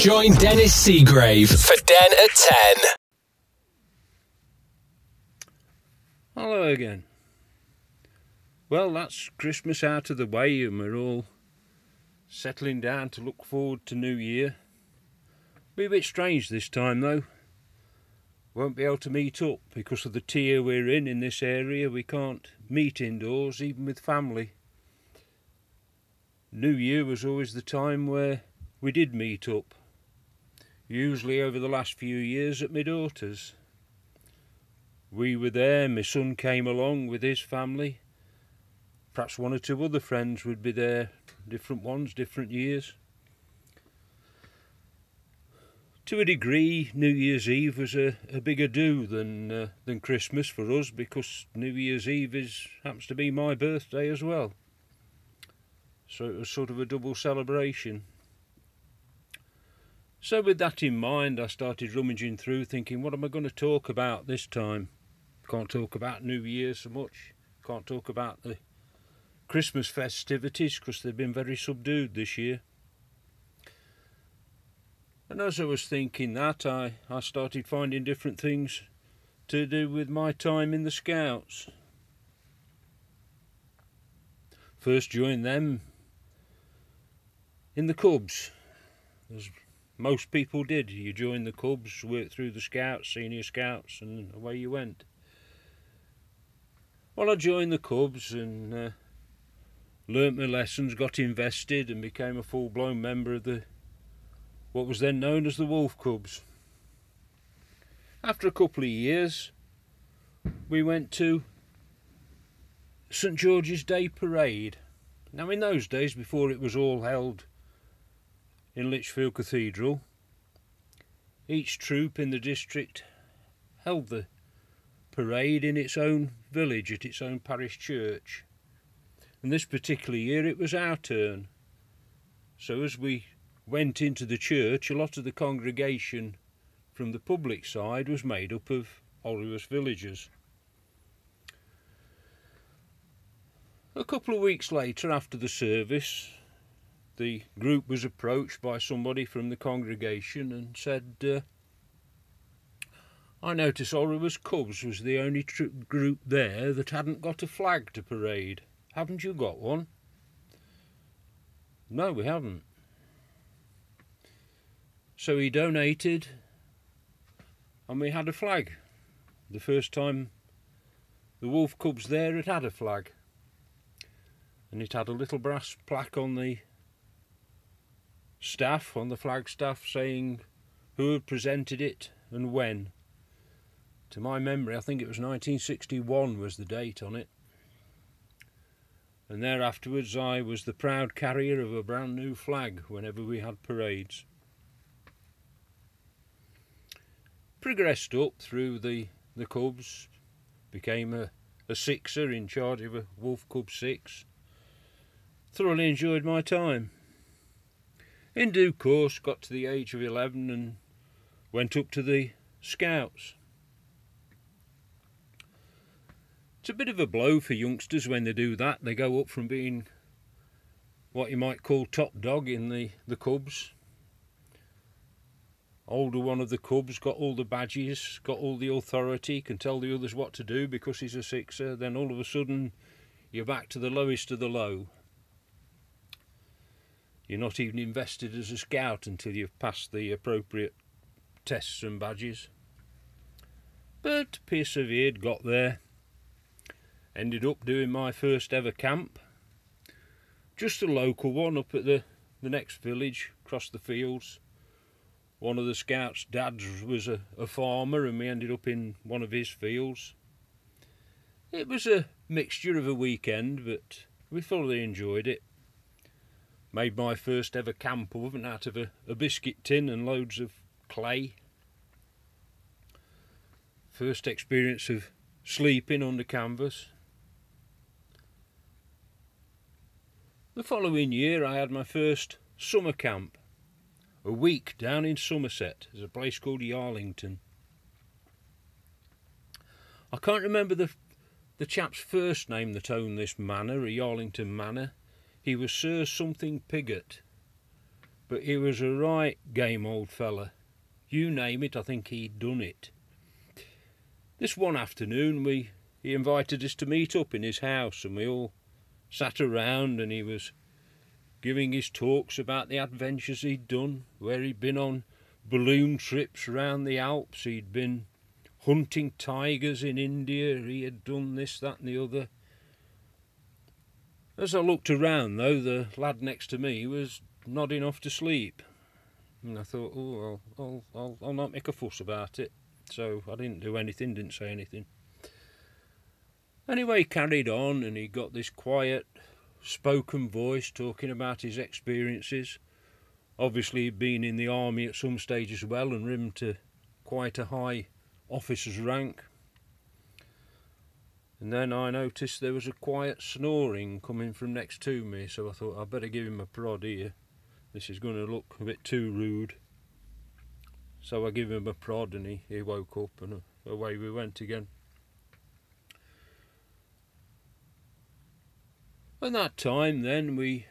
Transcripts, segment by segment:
Join Dennis Seagrave for Den at 10. Hello again. Well, that's Christmas out of the way, and we're all settling down to look forward to New Year. Be a bit strange this time, though. Won't be able to meet up because of the tier we're in in this area. We can't meet indoors, even with family. New Year was always the time where we did meet up, usually over the last few years at my daughter's. We were there, my son came along with his family. Perhaps one or two other friends would be there, different ones, different years. To a degree, New Year's Eve was a, a bigger do than uh, than Christmas for us because New Year's Eve is happens to be my birthday as well. So it was sort of a double celebration. So, with that in mind, I started rummaging through thinking, what am I going to talk about this time? Can't talk about New Year so much, can't talk about the Christmas festivities because they've been very subdued this year. And as I was thinking that, I, I started finding different things to do with my time in the Scouts. First joined them in the Cubs, as most people did. You joined the Cubs, worked through the Scouts, Senior Scouts, and away you went. Well, I joined the Cubs and uh, learnt my lessons, got invested, and became a full blown member of the what was then known as the Wolf Cubs. After a couple of years, we went to St George's Day Parade. Now, in those days, before it was all held in Lichfield Cathedral, each troop in the district held the parade in its own village at its own parish church. And this particular year it was our turn. So as we went into the church, a lot of the congregation from the public side was made up of Alrewas villagers. A couple of weeks later, after the service, the group was approached by somebody from the congregation and said, uh, I notice Alrewas Cubs was the only group there that hadn't got a flag to parade. Haven't you got one? No, we haven't. So he donated, and we had a flag. The first time the Wolf Cubs there had had a flag. And it had a little brass plaque on the staff, on the flagstaff, saying who had presented it and when. To my memory, I think it was 1961 was the date on it. And thereafterwards, I was the proud carrier of a brand new flag whenever we had parades. Progressed up through the, the Cubs, became a, a sixer in charge of a Wolf Cub six. Thoroughly enjoyed my time. In due course, got to the age of 11 and went up to the Scouts. It's a bit of a blow for youngsters when they do that. They go up from being what you might call top dog in the, the Cubs. Older one of the Cubs got all the badges, got all the authority, can tell the others what to do because he's a sixer. Then all of a sudden, you're back to the lowest of the low. You're not even invested as a scout until you've passed the appropriate tests and badges. But persevered, got there ended up doing my first ever camp. Just a local one up at the, the next village, across the fields. One of the scouts' dads was a, a farmer and we ended up in one of his fields. It was a mixture of a weekend, but we thoroughly enjoyed it. Made my first ever camp oven out of a, a biscuit tin and loads of clay. First experience of sleeping under canvas. The following year I had my first summer camp, a week down in Somerset. There's a place called Yarlington. I can't remember the the chap's first name that owned this manor, a Yarlington manor. He was Sir something Piggott. But he was a right game old fella. You name it, I think he'd done it. This one afternoon we he invited us to meet up in his house and we all sat around and he was giving his talks about the adventures he'd done, where he'd been on balloon trips round the Alps, he'd been hunting tigers in India, he had done this, that, and the other. As I looked around, though, the lad next to me was nodding off to sleep. And I thought, oh, I'll, I'll, I'll, I'll not make a fuss about it. So I didn't do anything, didn't say anything. Anyway, he carried on and he got this quiet, spoken voice talking about his experiences. Obviously, been in the army at some stage as well and risen to quite a high officer's rank. And then I noticed there was a quiet snoring coming from next to me, so I thought I'd better give him a prod here. This is going to look a bit too rude. So I give him a prod and he, he woke up and away we went again. At that time, then, we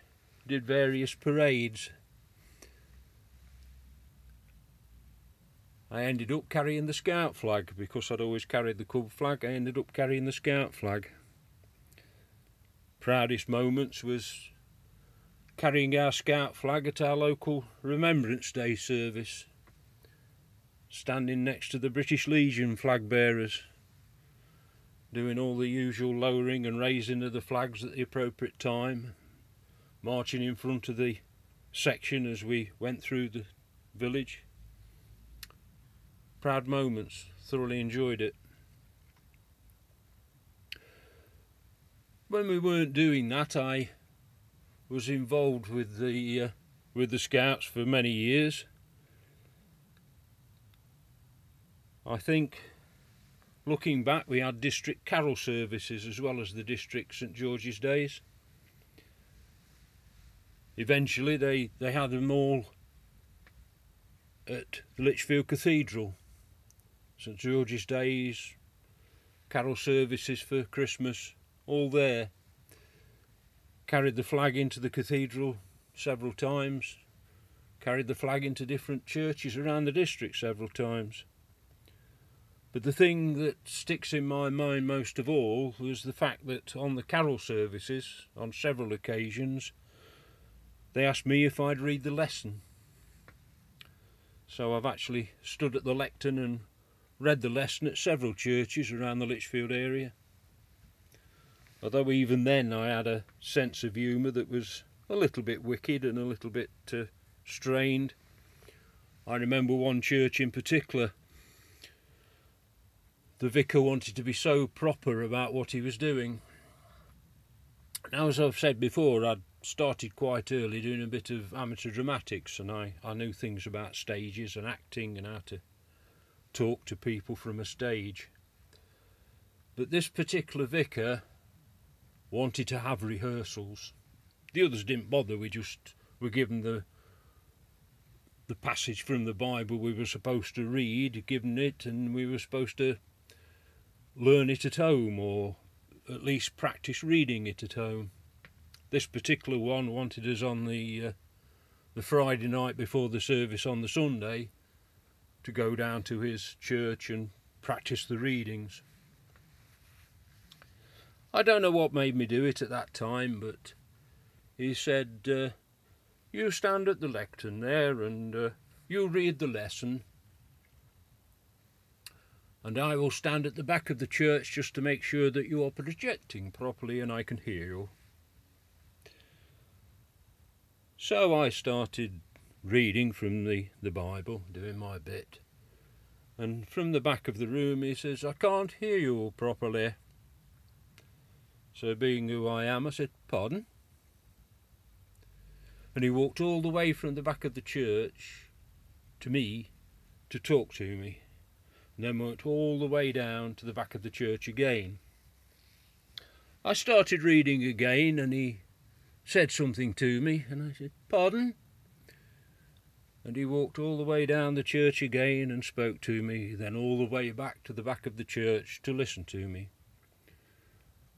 did various parades. I ended up carrying the scout flag because I'd always carried the cub flag. I ended up carrying the scout flag. Proudest moments was carrying our scout flag at our local Remembrance Day service, standing next to the British Legion flag bearers doing all the usual lowering and raising of the flags at the appropriate time, marching in front of the section as we went through the village. Proud moments, thoroughly enjoyed it. When we weren't doing that, I was involved with the uh, with the scouts for many years. I think Looking back, we had district carol services as well as the district St George's Days. Eventually, they, they had them all at Lichfield Cathedral. St George's Days, carol services for Christmas, all there. Carried the flag into the cathedral several times, carried the flag into different churches around the district several times. But the thing that sticks in my mind most of all was the fact that on the carol services, on several occasions, they asked me if I'd read the lesson. So I've actually stood at the lectern and read the lesson at several churches around the Lichfield area. Although even then I had a sense of humour that was a little bit wicked and a little bit uh, strained. I remember one church in particular the vicar wanted to be so proper about what he was doing. Now, as I've said before, I'd started quite early doing a bit of amateur dramatics, and I, I knew things about stages and acting and how to talk to people from a stage. But this particular vicar wanted to have rehearsals. The others didn't bother, we just were given the the passage from the Bible we were supposed to read, given it, and we were supposed to learn it at home or at least practice reading it at home. This particular one wanted us on the uh, the Friday night before the service on the Sunday to go down to his church and practice the readings. I don't know what made me do it at that time, but he said, uh, You stand at the lectern there and uh, you read the lesson and I will stand at the back of the church just to make sure that you are projecting properly and I can hear you. So I started reading from the, the Bible, doing my bit. And from the back of the room he says, I can't hear you properly. So being who I am, I said, Pardon? And he walked all the way from the back of the church to me to talk to me and then went all the way down to the back of the church again. I started reading again, and he said something to me, and I said, Pardon? And he walked all the way down the church again and spoke to me, then all the way back to the back of the church to listen to me.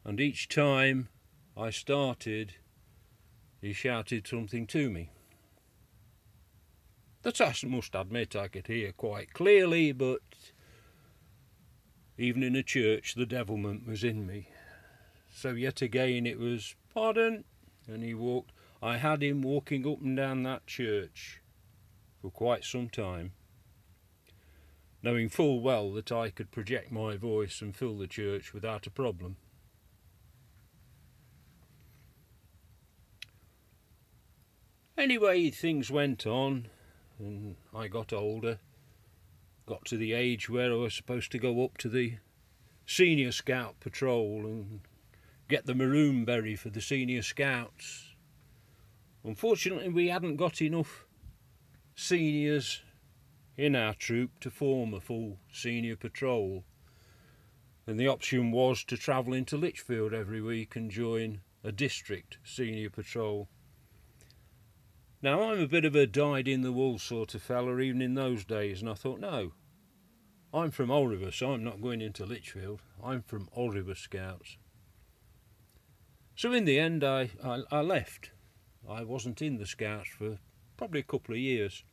And each time I started, he shouted something to me. that I must admit I could hear quite clearly, but even in a church the devilment was in me. So yet again it was, pardon, and he walked. I had him walking up and down that church for quite some time, knowing full well that I could project my voice and fill the church without a problem. Anyway, things went on, and I got older. Got to the age where I was supposed to go up to the senior scout patrol and get the maroon berry for the senior scouts. Unfortunately, we hadn't got enough seniors in our troop to form a full senior patrol. And the option was to travel into Lichfield every week and join a district senior patrol. Now, I'm a bit of a dyed in the wool sort of fella, even in those days, and I thought, no, I'm from Oliver, so I'm not going into Lichfield. I'm from Oliver Scouts. So in the end, I, I, I left. I wasn't in the Scouts for probably a couple of years.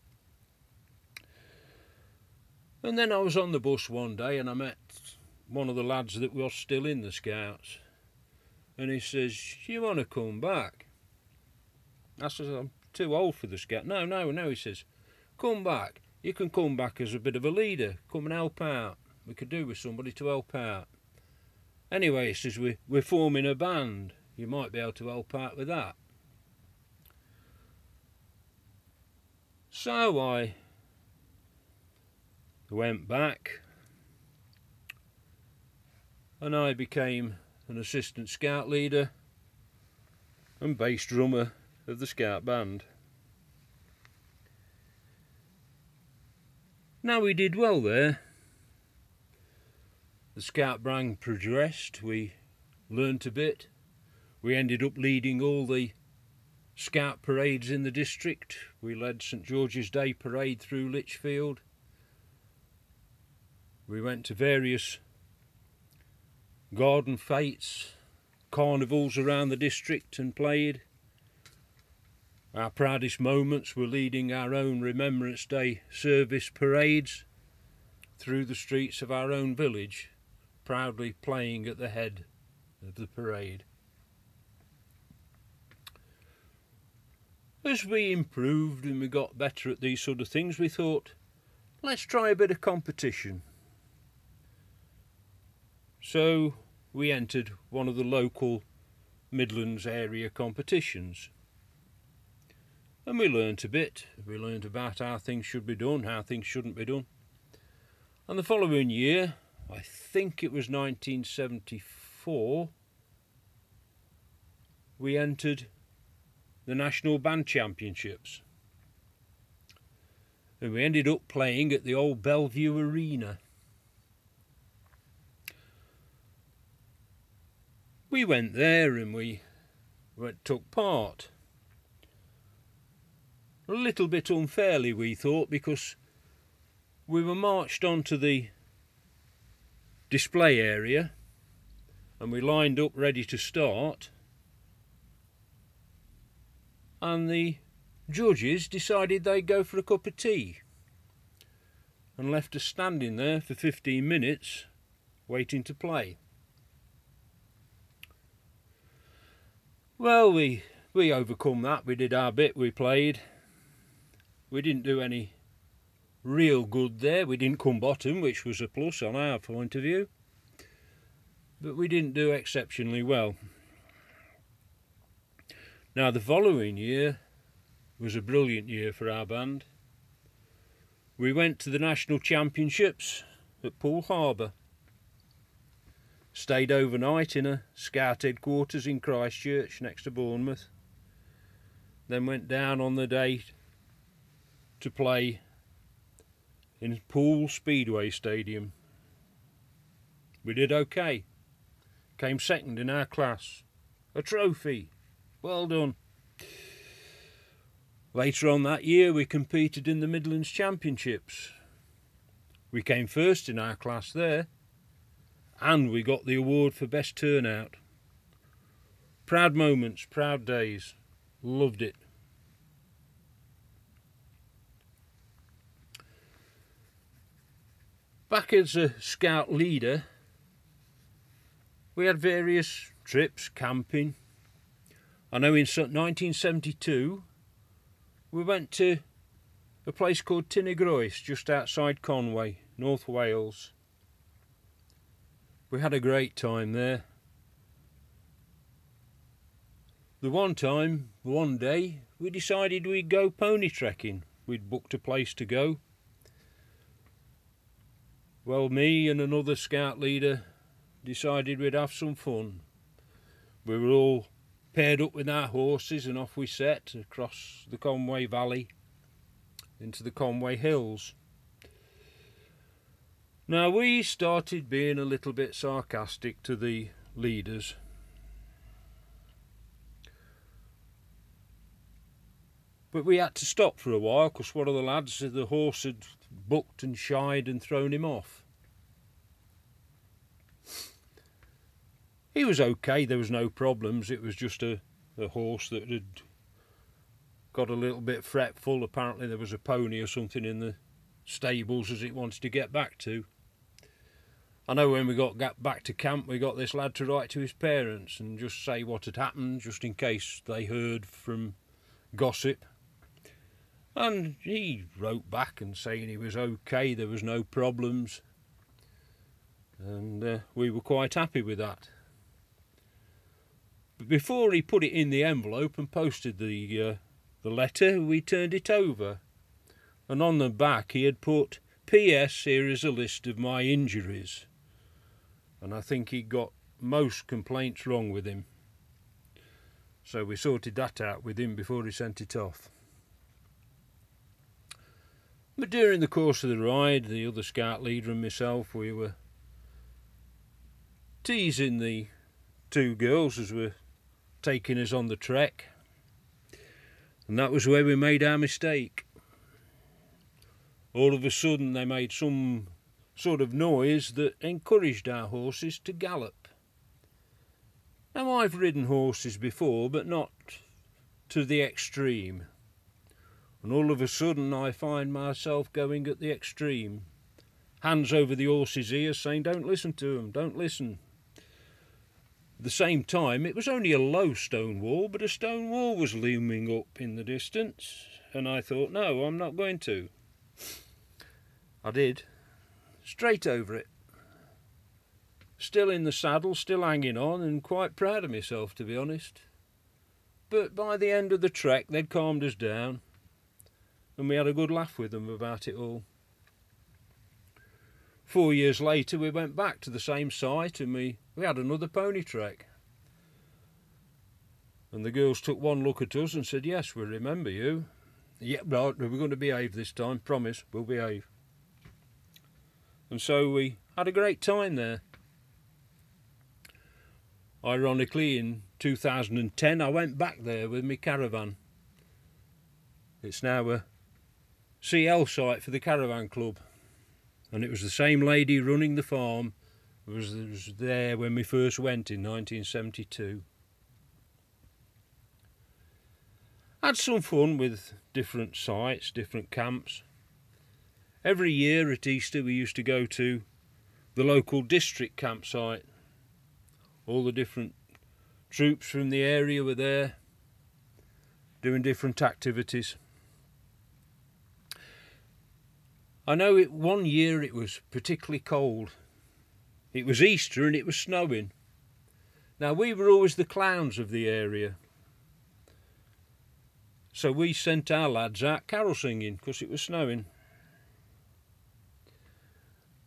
And then I was on the bus one day and I met one of the lads that was still in the Scouts. And he says, You want to come back? I says, I'm too old for the scout. No, no, no, he says, come back. You can come back as a bit of a leader. Come and help out. We could do with somebody to help out. Anyway, he says, we, we're forming a band. You might be able to help out with that. So I went back and I became an assistant scout leader and bass drummer of the Scout Band. Now we did well there. The Scout Band progressed, we learnt a bit. We ended up leading all the Scout parades in the district. We led St George's Day parade through Lichfield. We went to various garden fetes, carnivals around the district and played. Our proudest moments were leading our own Remembrance Day service parades through the streets of our own village, proudly playing at the head of the parade. As we improved and we got better at these sort of things, we thought, let's try a bit of competition. So we entered one of the local Midlands area competitions and we learnt a bit. We learnt about how things should be done, how things shouldn't be done. And the following year, I think it was 1974, we entered the National Band Championships. And we ended up playing at the old Belle Vue Arena. We went there and we took part a little bit unfairly, we thought, because we were marched onto the display area and we lined up ready to start. And the judges decided they'd go for a cup of tea and left us standing there for 15 minutes waiting to play. Well, we we overcome that. We did our bit. We played we didn't do any real good there. We didn't come bottom, which was a plus on our point of view. But we didn't do exceptionally well. Now, the following year was a brilliant year for our band. We went to the National Championships at Poole Harbour. Stayed overnight in a scout headquarters in Christchurch next to Bournemouth. Then went down on the day to play in Poole Speedway Stadium. We did okay. Came second in our class. A trophy. Well done. Later on that year, we competed in the Midlands Championships. We came first in our class there, and we got the award for best turnout. Proud moments, proud days. Loved it. Back as a scout leader, we had various trips, camping. I know in 1972 we went to a place called Tyn-y-groes just outside Conway, North Wales. We had a great time there. The one time, one day, we decided we'd go pony trekking. We'd booked a place to go. Well, me and another scout leader decided we'd have some fun. We were all paired up with our horses and off we set across the Conway Valley into the Conway Hills. Now we started being a little bit sarcastic to the leaders. But we had to stop for a while because one of the lads, the horse had bucked and shied and thrown him off. He was okay, there was no problems. It was just a, a horse that had got a little bit fretful. Apparently, there was a pony or something in the stables as it wanted to get back to. I know when we got back to camp, we got this lad to write to his parents and just say what had happened, just in case they heard from gossip. And he wrote back and saying he was okay, there was no problems, and uh, we were quite happy with that. But before he put it in the envelope and posted the uh, the letter, we turned it over, and on the back he had put, P.S. Here is a list of my injuries. And I think he got most complaints wrong with him. So we sorted that out with him before he sent it off. But during the course of the ride, the other scout leader and myself, we were teasing the two girls as were taking us on the trek. And that was where we made our mistake. All of a sudden, they made some sort of noise that encouraged our horses to gallop. Now, I've ridden horses before, but not to the extreme. And all of a sudden, I find myself going at the extreme. Hands over the horse's ears, saying, Don't listen to him, don't listen. At the same time, it was only a low stone wall, but a stone wall was looming up in the distance, and I thought, no, I'm not going to. I did. Straight over it. Still in the saddle, still hanging on, and quite proud of myself, to be honest. But by the end of the trek, they'd calmed us down, and we had a good laugh with them about it all. Four years later, we went back to the same site and we, we had another pony trek. And the girls took one look at us and said, Yes, we remember you. Yeah, right, we're going to behave this time, promise, we'll behave. And so we had a great time there. Ironically, in 2010, I went back there with my caravan. It's now a CL site for the caravan club and it was the same lady running the farm was, was there when we first went in 1972. Had some fun with different sites, different camps. Every year at Easter we used to go to the local district campsite. All the different troops from the area were there doing different activities. I know it one year it was particularly cold. It was Easter and it was snowing. Now we were always the clowns of the area. So we sent our lads out carol singing because it was snowing.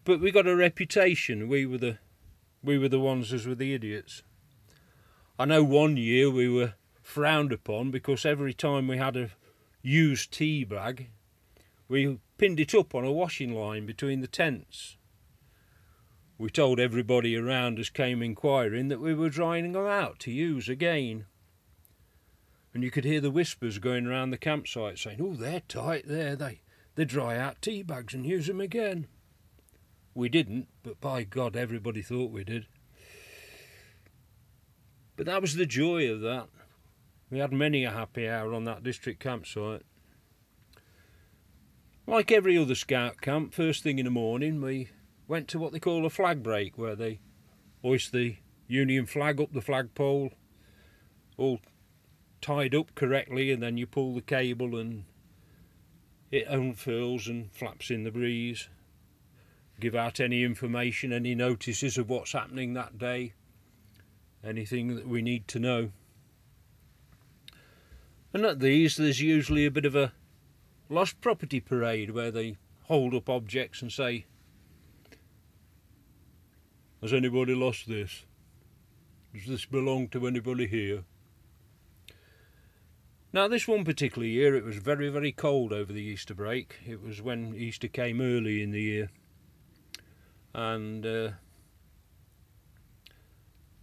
But we got a reputation. We were the we were the ones as were the idiots. I know one year we were frowned upon because every time we had a used tea bag, we pinned it up on a washing line between the tents. We told everybody around us came inquiring that we were drying them out to use again. And you could hear the whispers going around the campsite saying, Oh, they're tight there, they, they dry out tea bags and use them again. We didn't, but by God, everybody thought we did. But that was the joy of that. We had many a happy hour on that district campsite. Like every other scout camp, first thing in the morning we went to what they call a flag break, where they hoist the Union flag up the flagpole, all tied up correctly, and then you pull the cable and it unfurls and flaps in the breeze. Give out any information, any notices of what's happening that day, anything that we need to know. And at these, there's usually a bit of a lost property parade where they hold up objects and say, Has anybody lost this? Does this belong to anybody here? Now, this one particular year, it was very, very cold over the Easter break. It was when Easter came early in the year. And uh,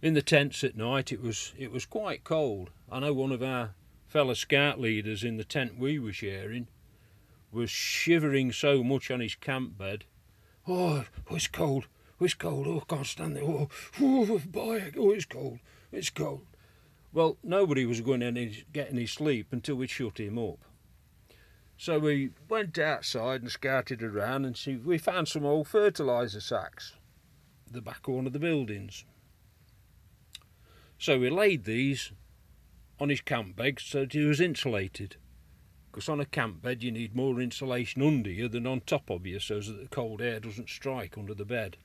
in the tents at night, it was it was quite cold. I know one of our fellow scout leaders in the tent we were sharing was shivering so much on his camp bed. Oh, oh it's cold. Oh, it's cold. Oh, I can't stand it. Oh, oh, boy. Oh, it's cold. It's cold. Well, nobody was going to get any sleep until we shut him up. So we went outside and scouted around and see, we found some old fertiliser sacks, the back one of the buildings. So we laid these on his camp bed so that he was insulated. Because on a camp bed you need more insulation under you than on top of you so that the cold air doesn't strike under the bed.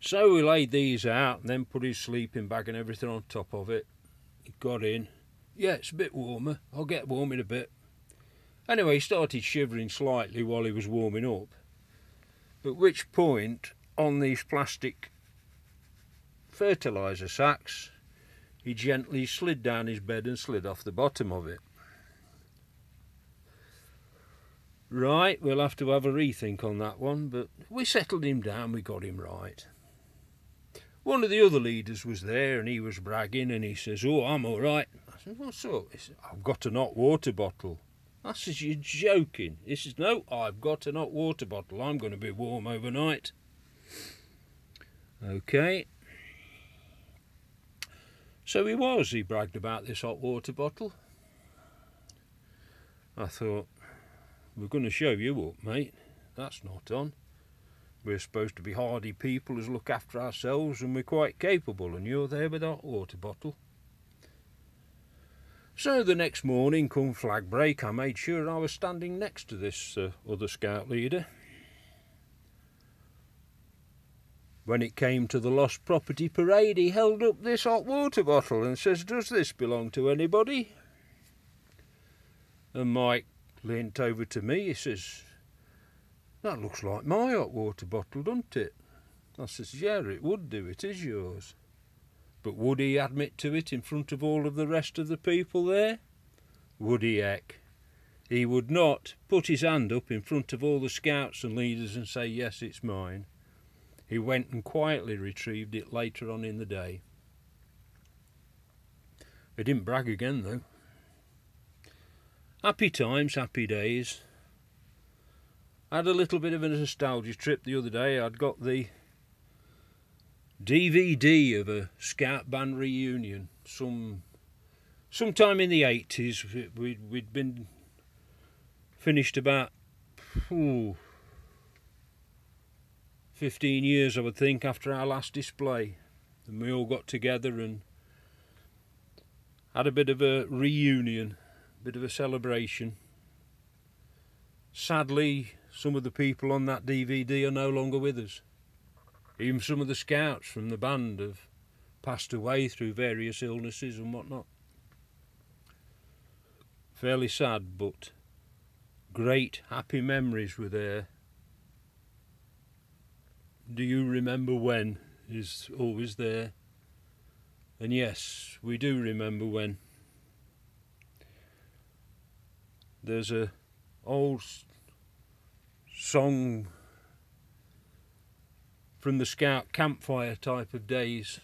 So we laid these out and then put his sleeping bag and everything on top of it. He got in. Yeah, it's a bit warmer. I'll get warm in a bit. Anyway, he started shivering slightly while he was warming up. At which point, on these plastic fertiliser sacks, he gently slid down his bed and slid off the bottom of it. Right, we'll have to have a rethink on that one, but we settled him down, we got him right. One of the other leaders was there and he was bragging and he says, Oh, I'm all right. Said, What's up? He said, I've got an hot water bottle. I says, You're joking. He says, No, I've got an hot water bottle. I'm going to be warm overnight. Okay. So he was. He bragged about this hot water bottle. I thought, We're going to show you up, mate. That's not on. We're supposed to be hardy people as look after ourselves and we're quite capable and you're there with our water bottle. So the next morning, come flag break, I made sure I was standing next to this uh, other scout leader. When it came to the lost property parade, he held up this hot water bottle and says, Does this belong to anybody? And Mike leant over to me, he says, that looks like my hot water bottle, doesn't it? I says, Yeah, it would do, it is yours. But would he admit to it in front of all of the rest of the people there? Would he, heck? He would not put his hand up in front of all the scouts and leaders and say, Yes, it's mine. He went and quietly retrieved it later on in the day. He didn't brag again, though. Happy times, happy days. I had a little bit of a nostalgia trip the other day. I'd got the DVD of a scout band reunion some sometime in the 80s. We'd, we'd been finished about ooh, 15 years, I would think, after our last display. And we all got together and had a bit of a reunion, a bit of a celebration. Sadly, some of the people on that DVD are no longer with us. Even some of the scouts from the band have passed away through various illnesses and whatnot. Fairly sad, but great happy memories were there. Do you remember when is always there. And yes, we do remember when. There's a old song from the Scout campfire type of days.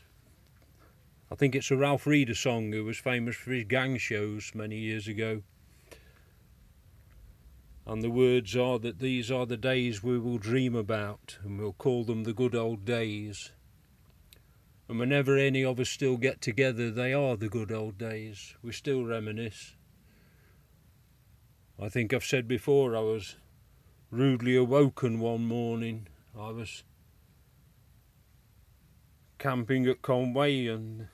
I think it's a Ralph Reader song who was famous for his gang shows many years ago. And the words are that these are the days we will dream about, and we'll call them the good old days. And whenever any of us still get together, they are the good old days. We still reminisce. I think I've said before I was rudely awoken one morning. I was camping at Conway and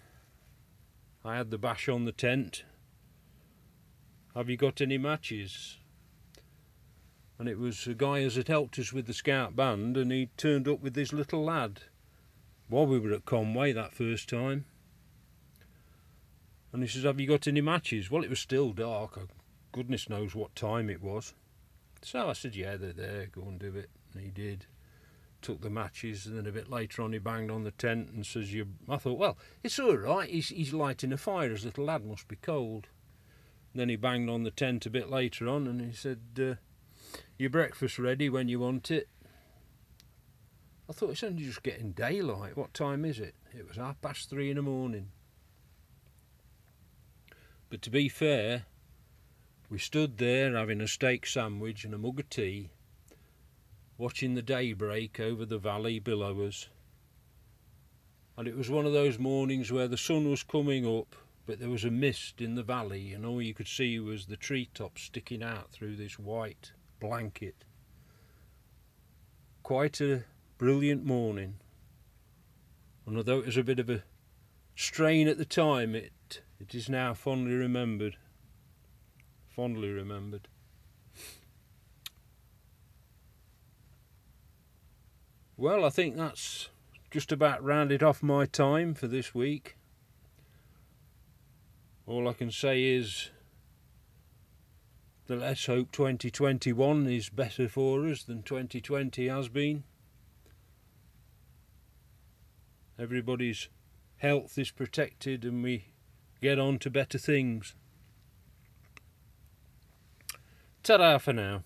I had the bash on the tent. Have you got any matches? And it was a guy as had helped us with the scout band and he turned up with his little lad while we were at Conway that first time. And he says, Have you got any matches? Well, it was still dark. Uh, goodness knows what time it was. So I said, Yeah, they're there. Go and do it. And he did. Took the matches, and then a bit later on, he banged on the tent and says, "You." I thought, well, it's all right. He's he's lighting a fire. His little lad must be cold. Then he banged on the tent a bit later on, and he said, uh, "Your breakfast ready when you want it." I thought it's only just getting daylight. What time is it? It was half past three in the morning. But to be fair, we stood there having a steak sandwich and a mug of tea, watching the daybreak over the valley below us. And it was one of those mornings where the sun was coming up, but there was a mist in the valley, and all you could see was the treetops sticking out through this white blanket. Quite a brilliant morning. And although it was a bit of a strain at the time, it, it is now fondly remembered. Fondly remembered. Well, I think that's just about rounded off my time for this week. All I can say is that let's hope 2021 is better for us than 2020 has been. everybody's health is protected and we get on to better things. Ta-da for now.